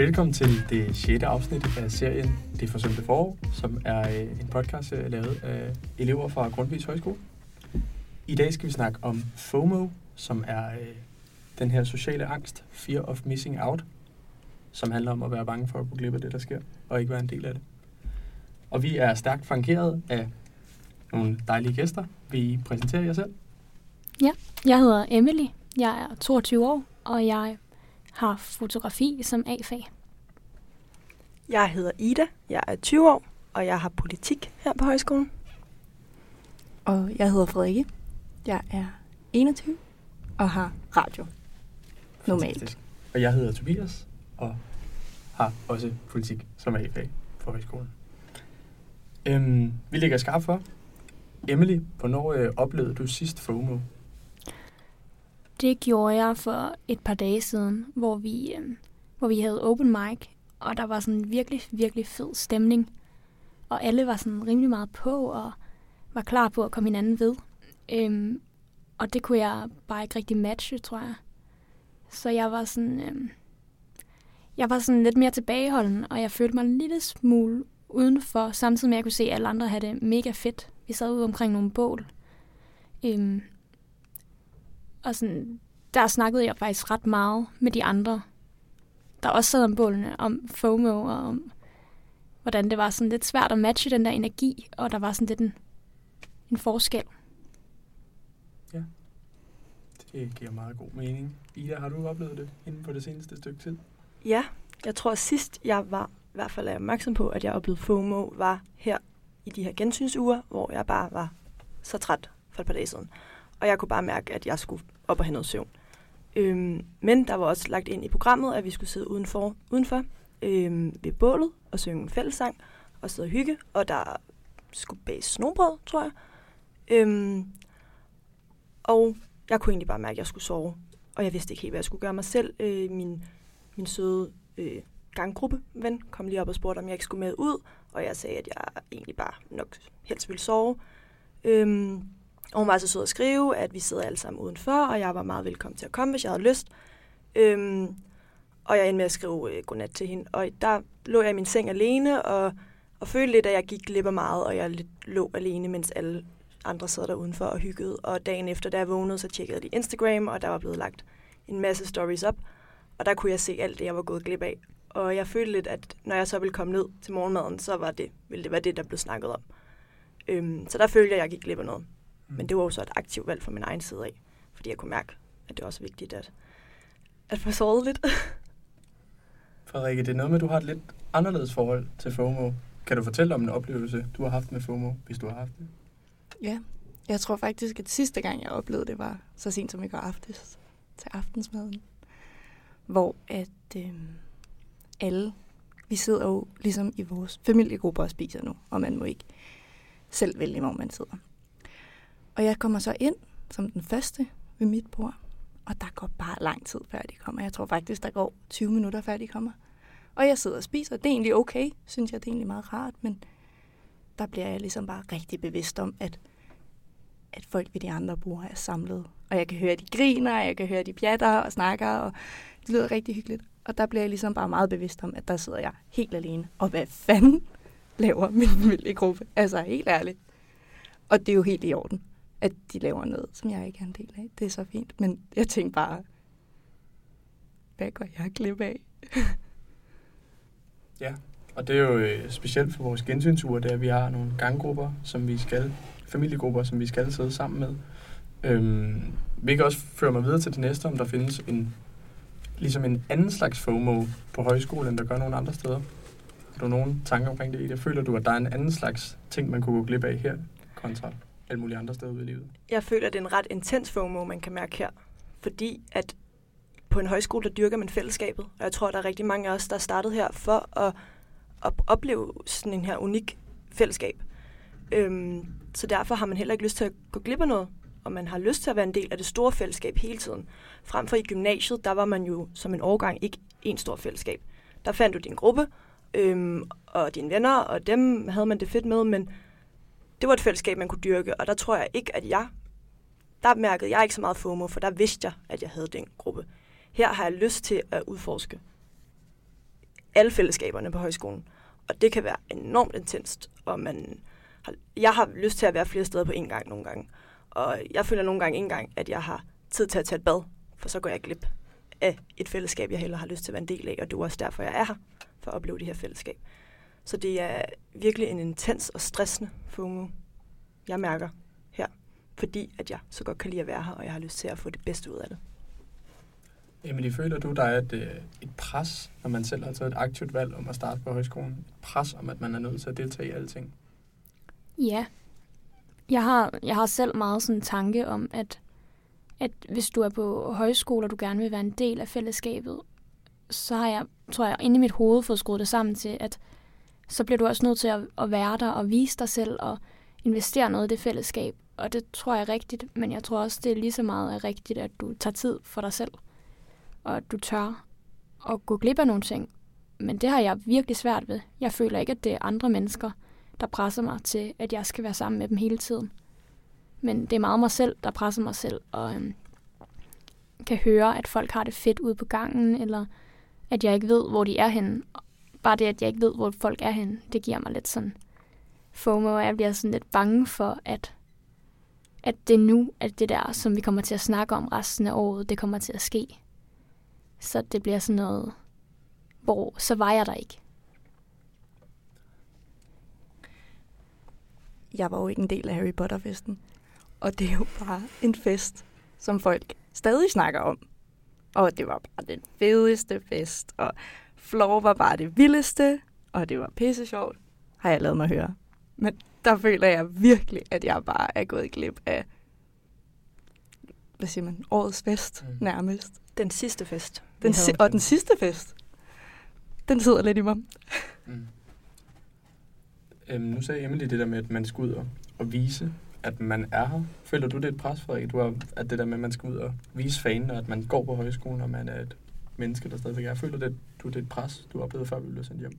Velkommen til det sjette afsnit af serien Det forsømte forår, som er øh, en podcast øh, lavet af elever fra Grundtvigs Højskole. I dag skal vi snakke om FOMO, som er øh, den her sociale angst, Fear of Missing Out, som handler om at være bange for at gå glip af det, der sker, og ikke være en del af det. Og vi er stærkt flankeret af nogle dejlige gæster. Vil præsenterer præsentere jer selv? Ja, jeg hedder Emily. Jeg er 22 år, og jeg har fotografi som A-fag. Jeg hedder Ida, jeg er 20 år, og jeg har politik her på højskolen. Og jeg hedder Frederikke. Jeg er 21 og har radio. Normalt. Fantastisk. Og jeg hedder Tobias, og har også politik som A-fag for højskolen. Øhm, vi ligger skarpt for. Emily, hvornår øh, oplevede du sidst FOMO? Det gjorde jeg for et par dage siden, hvor vi, øh, hvor vi havde open mic, og der var sådan en virkelig, virkelig fed stemning. Og alle var sådan rimelig meget på, og var klar på at komme hinanden ved. Øhm, og det kunne jeg bare ikke rigtig matche, tror jeg. Så jeg var sådan... Øhm, jeg var sådan lidt mere tilbageholden, og jeg følte mig en lille smule udenfor, samtidig med at jeg kunne se, at alle andre havde det mega fedt. Vi sad ude omkring nogle bål. Øhm, og sådan, der snakkede jeg faktisk ret meget med de andre, der også sad om bålene, om FOMO og om, hvordan det var sådan lidt svært at matche den der energi, og der var sådan lidt en, en forskel. Det giver meget god mening. Ida, har du oplevet det inden for det seneste stykke tid? Ja, jeg tror sidst jeg var, i hvert fald er jeg opmærksom på, at jeg oplevede FOMO, var her i de her gensynsuger, hvor jeg bare var så træt for et par dage siden. Og jeg kunne bare mærke, at jeg skulle op og have noget søvn. Øhm, men der var også lagt ind i programmet, at vi skulle sidde udenfor, udenfor øhm, ved bålet og synge en fællessang og sidde og hygge. Og der skulle bages snobrød, tror jeg. Øhm, og jeg kunne egentlig bare mærke, at jeg skulle sove. Og jeg vidste ikke helt, hvad jeg skulle gøre mig selv. Øh, min, min søde øh, ganggruppe-ven kom lige op og spurgte, om jeg ikke skulle med ud. Og jeg sagde, at jeg egentlig bare nok helst ville sove. Øhm, og hun var så sød at skrive, at vi sidder alle sammen udenfor, og jeg var meget velkommen til at komme, hvis jeg havde lyst. Øhm, og jeg endte med at skrive øh, godnat til hende. Og der lå jeg i min seng alene, og, og følte lidt, at jeg gik glip af meget, og jeg lidt lå alene, mens alle andre sad der udenfor og hyggede. Og dagen efter, da jeg vågnede, så tjekkede jeg lige Instagram, og der var blevet lagt en masse stories op. Og der kunne jeg se alt det, jeg var gået glip af. Og jeg følte lidt, at når jeg så ville komme ned til morgenmaden, så var det, ville det være det, der blev snakket om. Øhm, så der følte jeg, at jeg gik glip af noget. Mm. Men det var jo så et aktivt valg fra min egen side af. Fordi jeg kunne mærke, at det var også vigtigt at, at få sovet lidt. Frederikke, det er noget med, at du har et lidt anderledes forhold til FOMO. Kan du fortælle om en oplevelse, du har haft med FOMO, hvis du har haft det? Ja, jeg tror faktisk, at sidste gang, jeg oplevede det, var så sent som i går aftes til aftensmaden. Hvor at øh, alle, vi sidder jo ligesom i vores familiegrupper og spiser nu, og man må ikke selv vælge, hvor man sidder. Og jeg kommer så ind som den første ved mit bord, og der går bare lang tid, før de kommer. Jeg tror faktisk, der går 20 minutter, før de kommer. Og jeg sidder og spiser. Det er egentlig okay, synes jeg. Det er egentlig meget rart, men der bliver jeg ligesom bare rigtig bevidst om, at, at folk ved de andre bord er samlet. Og jeg kan høre, at de griner, og jeg kan høre, at de pjatter og snakker, og det lyder rigtig hyggeligt. Og der bliver jeg ligesom bare meget bevidst om, at der sidder jeg helt alene. Og hvad fanden laver min familiegruppe? Altså helt ærligt. Og det er jo helt i orden, at de laver noget, som jeg ikke er en del af. Det er så fint. Men jeg tænkte bare, hvad går jeg glip af? Ja, og det er jo øh, specielt for vores gensynsure, det er, at vi har nogle ganggrupper, som vi skal, familiegrupper, som vi skal sidde sammen med. Øhm, vi også fører mig videre til det næste, om der findes en, ligesom en anden slags FOMO på højskolen, der gør nogle andre steder. Har du nogen tanker omkring det? Jeg føler du, at der er en anden slags ting, man kunne gå glip af her, kontra alle mulige andre steder ude i livet? Jeg føler, at det er en ret intens FOMO, man kan mærke her. Fordi at på en højskole, der dyrker man fællesskabet. Og jeg tror, der er rigtig mange af os, der er startet her for at, at opleve sådan en her unik fællesskab. Øhm, så derfor har man heller ikke lyst til at gå glip af noget. Og man har lyst til at være en del af det store fællesskab hele tiden. Frem for i gymnasiet, der var man jo som en årgang ikke en stor fællesskab. Der fandt du din gruppe, øhm, og dine venner, og dem havde man det fedt med, men det var et fællesskab, man kunne dyrke, og der tror jeg ikke, at jeg, der mærkede jeg ikke så meget FOMO, for der vidste jeg, at jeg havde den gruppe. Her har jeg lyst til at udforske alle fællesskaberne på højskolen. Og det kan være enormt intenst, og man har, jeg har lyst til at være flere steder på en gang nogle gange. Og jeg føler nogle gange ikke engang, at jeg har tid til at tage et bad, for så går jeg glip af et fællesskab, jeg heller har lyst til at være en del af, og det er også derfor, jeg er her, for at opleve det her fællesskab. Så det er virkelig en intens og stressende FOMO, jeg mærker her, fordi at jeg så godt kan lide at være her, og jeg har lyst til at få det bedste ud af det. Emily, føler du, der er et, et pres, når man selv har taget et aktivt valg om at starte på højskolen? Et pres om, at man er nødt til at deltage i alting? Ja. Jeg har, jeg har selv meget sådan en tanke om, at, at hvis du er på højskole, og du gerne vil være en del af fællesskabet, så har jeg, tror jeg, inde i mit hoved fået skruet det sammen til, at så bliver du også nødt til at, at være der og vise dig selv og investere noget i det fællesskab. Og det tror jeg er rigtigt, men jeg tror også, det er lige så meget er rigtigt, at du tager tid for dig selv. Og at du tør at gå glip af nogle ting. Men det har jeg virkelig svært ved. Jeg føler ikke, at det er andre mennesker, der presser mig til, at jeg skal være sammen med dem hele tiden. Men det er meget mig selv, der presser mig selv, og øhm, kan høre, at folk har det fedt ude på gangen, eller at jeg ikke ved, hvor de er henne. Bare det, at jeg ikke ved, hvor folk er henne, det giver mig lidt sådan FOMO, og jeg bliver sådan lidt bange for, at, at det er nu, at det der, som vi kommer til at snakke om resten af året, det kommer til at ske. Så det bliver sådan noget, hvor så var jeg der ikke. Jeg var jo ikke en del af Harry Potter-festen. Og det er jo bare en fest, som folk stadig snakker om. Og det var bare den fedeste fest, og Floor var bare det vildeste, og det var pisse sjovt, har jeg lavet mig høre. Men der føler jeg virkelig, at jeg bare er gået glip af, hvad siger man, årets fest Mm. nærmest. Den sidste fest. Den si- og den sidste fest, den sidder lidt i mig. Mm. Øhm, nu sagde Emily det der med, at man skal ud og, og vise, at man er her. Føler du det er et pres, Frederik? Du har, at det der med, at man skal ud og vise fanen, og at man går på højskolen, og man er et menneske, der stadigvæk er. Føler det, du det er et pres, du har oplevet, før vi blev sendt hjem?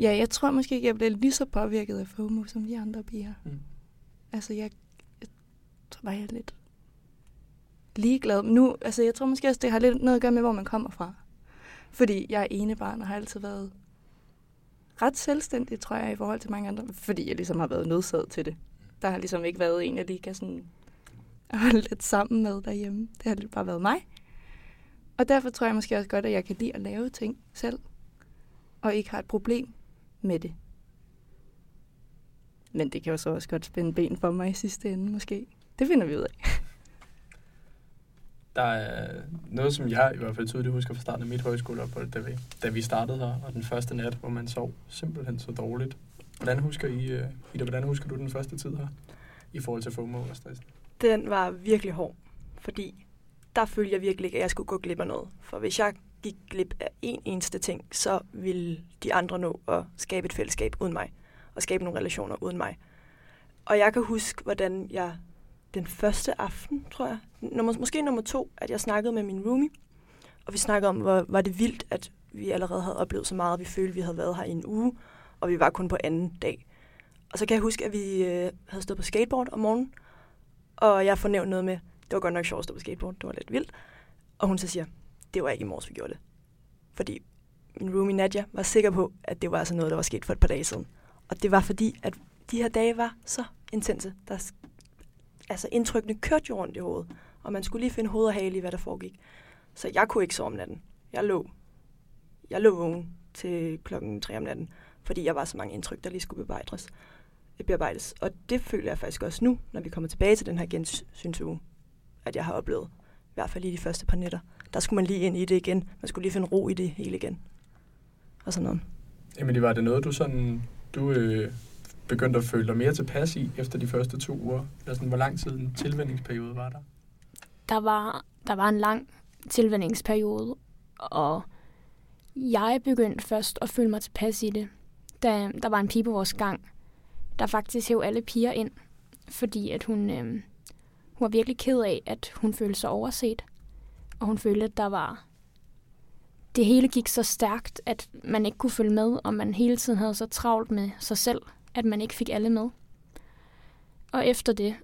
Ja, jeg tror måske ikke, jeg blev lige så påvirket af FOMO som de andre piger. Mm. Altså, jeg, jeg tror bare, jeg er lidt ligeglad. Men Nu, altså, jeg tror måske også, det har lidt noget at gøre med, hvor man kommer fra. Fordi jeg er ene barn og har altid været ret selvstændig, tror jeg, i forhold til mange andre. Fordi jeg ligesom har været nødsaget til det. Der har ligesom ikke været en, jeg lige kan sådan holde lidt sammen med derhjemme. Det har lidt bare været mig. Og derfor tror jeg måske også godt, at jeg kan lide at lave ting selv. Og ikke har et problem med det. Men det kan jo så også godt spænde ben for mig i sidste ende, måske. Det finder vi ud af. Der er noget, som jeg i hvert fald tydeligt husker fra starten af mit højskoleophold, da vi, da vi startede her, og den første nat, hvor man sov simpelthen så dårligt. Hvordan husker I, uh, Ida, hvordan husker du den første tid her, i forhold til FOMO og stress? Den var virkelig hård, fordi der følte jeg virkelig ikke, at jeg skulle gå glip af noget. For hvis jeg gik glip af en eneste ting, så ville de andre nå at skabe et fællesskab uden mig, og skabe nogle relationer uden mig. Og jeg kan huske, hvordan jeg den første aften, tror jeg, nummer, måske nummer to, at jeg snakkede med min roomie, og vi snakkede om, hvor var det vildt, at vi allerede havde oplevet så meget, og vi følte, at vi havde været her i en uge, og vi var kun på anden dag. Og så kan jeg huske, at vi øh, havde stået på skateboard om morgenen, og jeg fornævnte noget med, det var godt nok sjovt at stå på skateboard, det var lidt vildt. Og hun så siger, det var ikke i morges, vi gjorde det. Fordi min roomie Nadia var sikker på, at det var altså noget, der var sket for et par dage siden. Og det var fordi, at de her dage var så intense. Der, altså indtrykkene kørte jo rundt i hovedet, og man skulle lige finde hoved og hale i, hvad der foregik. Så jeg kunne ikke sove om natten. Jeg lå, jeg lå vågen til klokken 3 om natten, fordi jeg var så mange indtryk, der lige skulle bearbejdes. bearbejdes. Og det føler jeg faktisk også nu, når vi kommer tilbage til den her gensynsuge, at jeg har oplevet. I hvert fald i de første par nætter. Der skulle man lige ind i det igen. Man skulle lige finde ro i det hele igen. Og sådan noget. Emily, var det noget, du sådan, du øh, begyndte at føle dig mere tilpas i efter de første to uger? Eller sådan, hvor lang tid en tilvændingsperiode var der? Der var, der var en lang tilvændingsperiode, og jeg begyndte først at føle mig tilpas i det, da der var en pige på vores gang, der faktisk hæv alle piger ind, fordi at hun, øh, hun var virkelig ked af, at hun følte sig overset, og hun følte, at der var det hele gik så stærkt, at man ikke kunne følge med, og man hele tiden havde så travlt med sig selv, at man ikke fik alle med. Og efter det,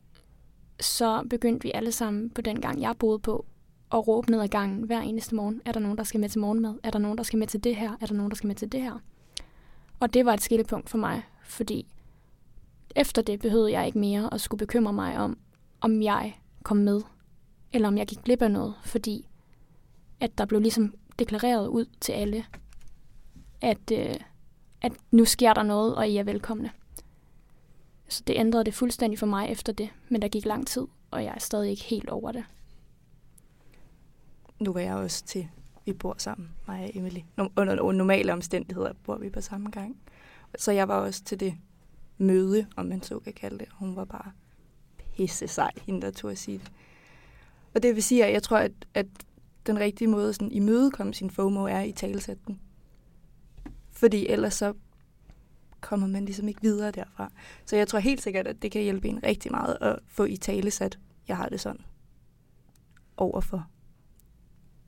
så begyndte vi alle sammen på den gang, jeg boede på, og råbe ned ad gangen hver eneste morgen. Er der nogen, der skal med til morgenmad? Er der nogen, der skal med til det her? Er der nogen, der skal med til det her? Og det var et skillepunkt for mig, fordi efter det behøvede jeg ikke mere at skulle bekymre mig om, om jeg kom med, eller om jeg gik glip af noget, fordi at der blev ligesom deklareret ud til alle, at, øh, at nu sker der noget, og I er velkomne. Så det ændrede det fuldstændig for mig efter det, men der gik lang tid, og jeg er stadig ikke helt over det. Nu var jeg også til, vi bor sammen, mig og Emily. Under normale omstændigheder bor vi på samme gang. Så jeg var også til det møde, om man så kan kalde det. Hun var bare pisse sej, hende der tog at sige det. Og det vil sige, at jeg tror, at, at den rigtige måde sådan, imødekomme sin FOMO er i talesætten. Fordi ellers så kommer man ligesom ikke videre derfra. Så jeg tror helt sikkert, at det kan hjælpe en rigtig meget at få i talesat, jeg har det sådan, overfor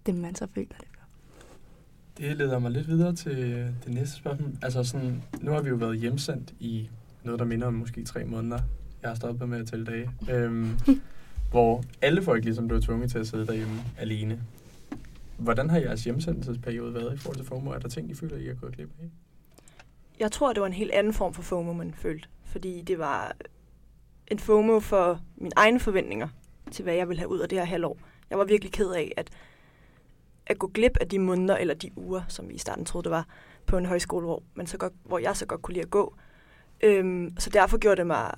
dem, man så føler det for. Det leder mig lidt videre til øh, det næste spørgsmål. Altså sådan, nu har vi jo været hjemsendt i noget, der minder om måske tre måneder. Jeg har stoppet med at tælle dage. Øhm, hvor alle folk ligesom blev tvunget til at sidde derhjemme alene. Hvordan har jeres hjemsendelsesperiode været i forhold til FOMO? Er der ting, I føler, I har gået glip af? Jeg tror, det var en helt anden form for FOMO, man følte. Fordi det var en FOMO for mine egne forventninger til, hvad jeg ville have ud af det her halvår. Jeg var virkelig ked af, at, at gå glip af de måneder eller de uger, som vi i starten troede, det var på en højskole, hvor, man så godt, hvor jeg så godt kunne lide at gå. Øhm, så derfor gjorde det mig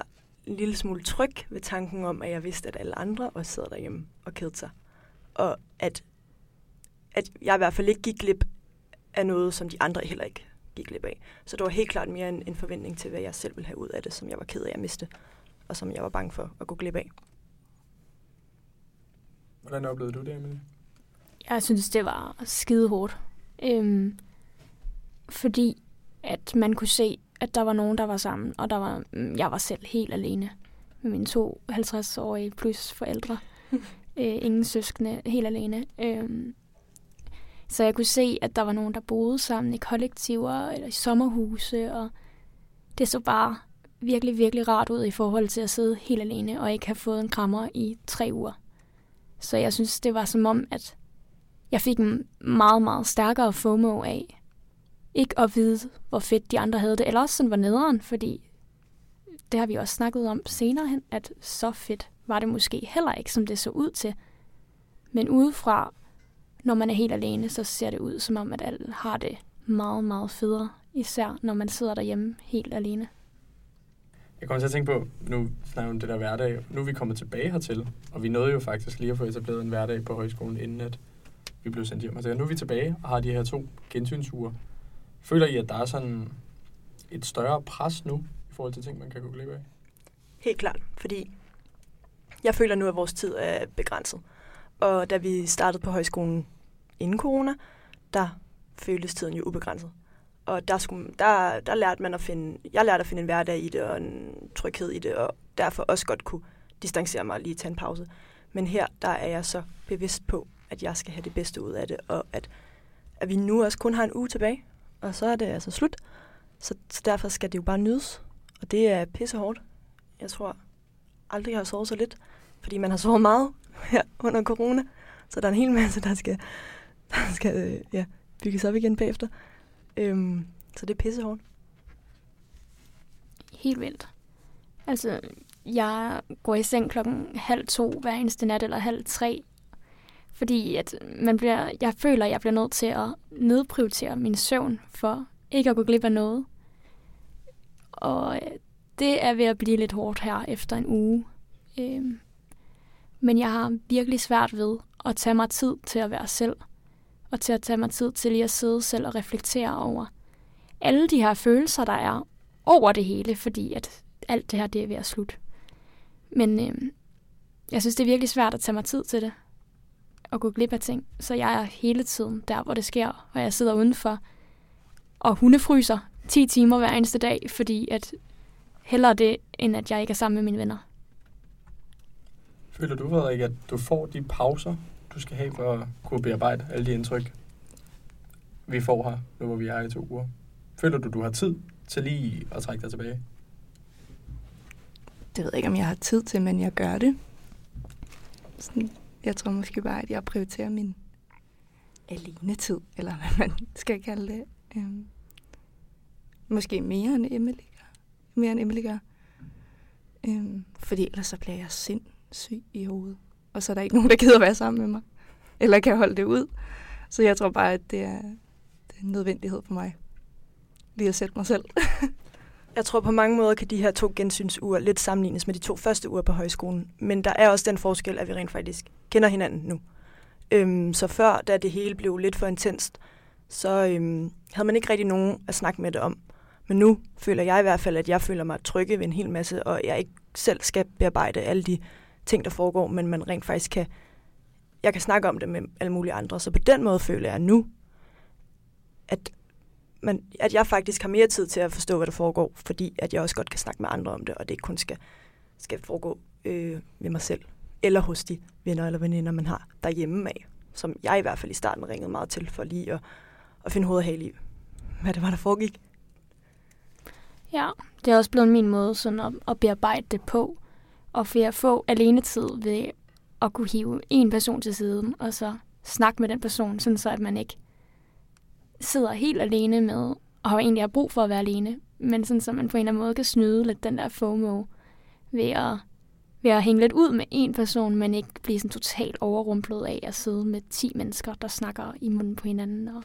en lille smule tryg ved tanken om, at jeg vidste, at alle andre også sidder derhjemme og kedede sig. Og at, at jeg i hvert fald ikke gik glip af noget, som de andre heller ikke gik glip af. Så det var helt klart mere en, en forventning til, hvad jeg selv ville have ud af det, som jeg var ked af at miste, og som jeg var bange for at gå glip af. Hvordan oplevede du det, Emilie? Jeg synes, det var skide hårdt. Øhm, fordi at man kunne se, at der var nogen, der var sammen, og der var, mm, jeg var selv helt alene med mine to 50-årige plus forældre. øh, ingen søskende, helt alene. Øhm, så jeg kunne se, at der var nogen, der boede sammen i kollektiver eller i sommerhuse, og det så bare virkelig, virkelig rart ud i forhold til at sidde helt alene og ikke have fået en krammer i tre uger. Så jeg synes, det var som om, at jeg fik en meget, meget stærkere FOMO af ikke at vide, hvor fedt de andre havde det, eller også sådan var nederen, fordi det har vi også snakket om senere hen, at så fedt var det måske heller ikke, som det så ud til. Men udefra, når man er helt alene, så ser det ud som om, at alle har det meget, meget federe, især når man sidder derhjemme helt alene. Jeg kommer til at tænke på, nu snakker om det der hverdag, nu er vi kommet tilbage hertil, og vi nåede jo faktisk lige at få etableret en hverdag på højskolen, inden at vi blev sendt hjem. Altså, nu er vi tilbage og har de her to gensynsure. Føler I, at der er sådan et større pres nu, i forhold til ting, man kan gå glip af? Helt klart, fordi jeg føler nu, at vores tid er begrænset. Og da vi startede på højskolen inden corona, der føltes tiden jo ubegrænset. Og der, skulle, der, der lærte man at finde, jeg lærte at finde en hverdag i det, og en tryghed i det, og derfor også godt kunne distancere mig og lige tage en pause. Men her, der er jeg så bevidst på, at jeg skal have det bedste ud af det, og at, at vi nu også kun har en uge tilbage, og så er det altså slut. Så, så derfor skal det jo bare nydes, og det er pissehårdt. Jeg tror aldrig, jeg har sovet så lidt, fordi man har sovet meget her under corona, så der er en hel masse, der skal, der skal øh, ja, bygges op igen bagefter. Øhm, så det er pissehårdt. Helt vildt. Altså, jeg går i seng klokken halv to hver eneste nat, eller halv tre, fordi at man bliver, jeg føler, at jeg bliver nødt til at nedprioritere min søvn for ikke at gå glip af noget. Og øh, det er ved at blive lidt hårdt her efter en uge. Øhm, men jeg har virkelig svært ved at tage mig tid til at være selv. Og til at tage mig tid til lige at sidde selv og reflektere over alle de her følelser, der er over det hele, fordi at alt det her, det er ved at slutte. Men øhm, jeg synes, det er virkelig svært at tage mig tid til det at gå glip af ting. Så jeg er hele tiden der, hvor det sker, og jeg sidder udenfor og hundefryser 10 timer hver eneste dag, fordi at hellere det, end at jeg ikke er sammen med mine venner. Føler du, Frederik, at du får de pauser, du skal have for at kunne bearbejde alle de indtryk, vi får her, nu hvor vi er i to uger? Føler du, du har tid til lige at trække dig tilbage? Det ved jeg ikke, om jeg har tid til, men jeg gør det. Sådan jeg tror måske bare, at jeg prioriterer min alene-tid, eller hvad man skal kalde det. Øhm, måske mere end Emily gør. Mere end Emily gør. Øhm, fordi ellers så bliver jeg sindssyg i hovedet. Og så er der ikke nogen, der gider være sammen med mig. Eller kan holde det ud. Så jeg tror bare, at det er, det er en nødvendighed for mig. Lige at sætte mig selv. Jeg tror på mange måder kan de her to gensynsuger lidt sammenlignes med de to første uger på højskolen. Men der er også den forskel, at vi rent faktisk kender hinanden nu. Øhm, så før, da det hele blev lidt for intenst, så øhm, havde man ikke rigtig nogen at snakke med det om. Men nu føler jeg i hvert fald, at jeg føler mig trygge ved en hel masse, og jeg ikke selv skal bearbejde alle de ting, der foregår, men man rent faktisk kan, jeg kan snakke om det med alle mulige andre. Så på den måde føler jeg nu, at, man, at jeg faktisk har mere tid til at forstå, hvad der foregår, fordi at jeg også godt kan snakke med andre om det, og det ikke kun skal, skal foregå øh, ved mig selv, eller hos de venner eller veninder, man har derhjemme af, som jeg i hvert fald i starten ringede meget til, for lige at, at finde hovedet og hale i, hvad det var, der foregik. Ja, det er også blevet min måde sådan at, at bearbejde det på. Og for at få alenetid ved at kunne hive en person til siden, og så snakke med den person, sådan så at man ikke sidder helt alene med, og egentlig har brug for at være alene, men sådan så man på en eller anden måde kan snyde lidt den der FOMO ved at, ved at hænge lidt ud med en person, men ikke blive sådan totalt overrumplet af at sidde med 10 mennesker, der snakker i munden på hinanden, og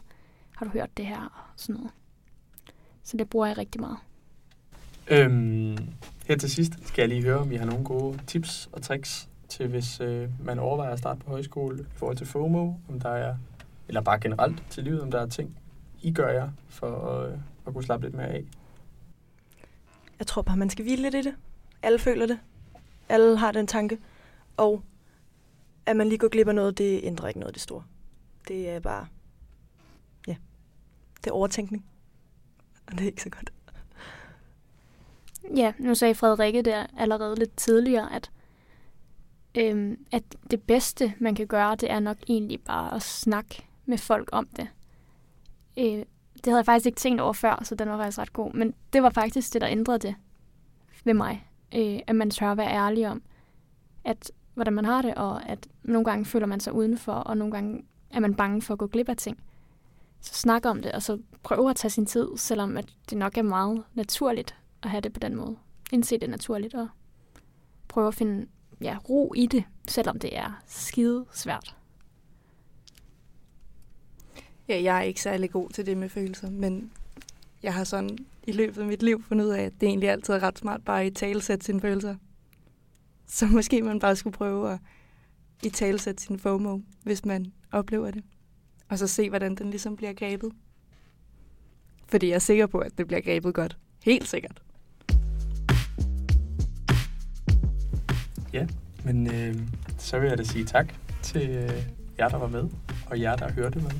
har du hørt det her, og sådan noget. Så det bruger jeg rigtig meget. Øhm, her til sidst skal jeg lige høre, om I har nogle gode tips og tricks til, hvis øh, man overvejer at starte på højskole i forhold til FOMO, om der er, eller bare generelt til livet, om der er ting, i gør jer for øh, at kunne slappe lidt mere af. Jeg tror bare, man skal hvile lidt i det. Alle føler det. Alle har den tanke. Og at man lige går glip af noget, det ændrer ikke noget det store. Det er bare, ja, det er overtænkning. Og det er ikke så godt. Ja, nu sagde Frederikke der allerede lidt tidligere, at, øhm, at det bedste, man kan gøre, det er nok egentlig bare at snakke med folk om det. Øh, det havde jeg faktisk ikke tænkt over før, så den var faktisk ret god. Men det var faktisk det, der ændrede det ved mig. Øh, at man tør at være ærlig om, at hvordan man har det, og at nogle gange føler man sig udenfor, og nogle gange er man bange for at gå glip af ting. Så snak om det, og så prøv at tage sin tid, selvom at det nok er meget naturligt at have det på den måde. Indse det naturligt og prøve at finde ja, ro i det, selvom det er skide svært. Ja, jeg er ikke særlig god til det med følelser, men jeg har sådan i løbet af mit liv fundet ud af, at det egentlig altid er ret smart bare at i sætte sine følelser. Så måske man bare skulle prøve at i talesætte sin FOMO, hvis man oplever det. Og så se, hvordan den ligesom bliver grebet. Fordi jeg er sikker på, at det bliver grebet godt. Helt sikkert. Ja, men øh, så vil jeg da sige tak til øh, jer, der var med, og jer, der hørte med.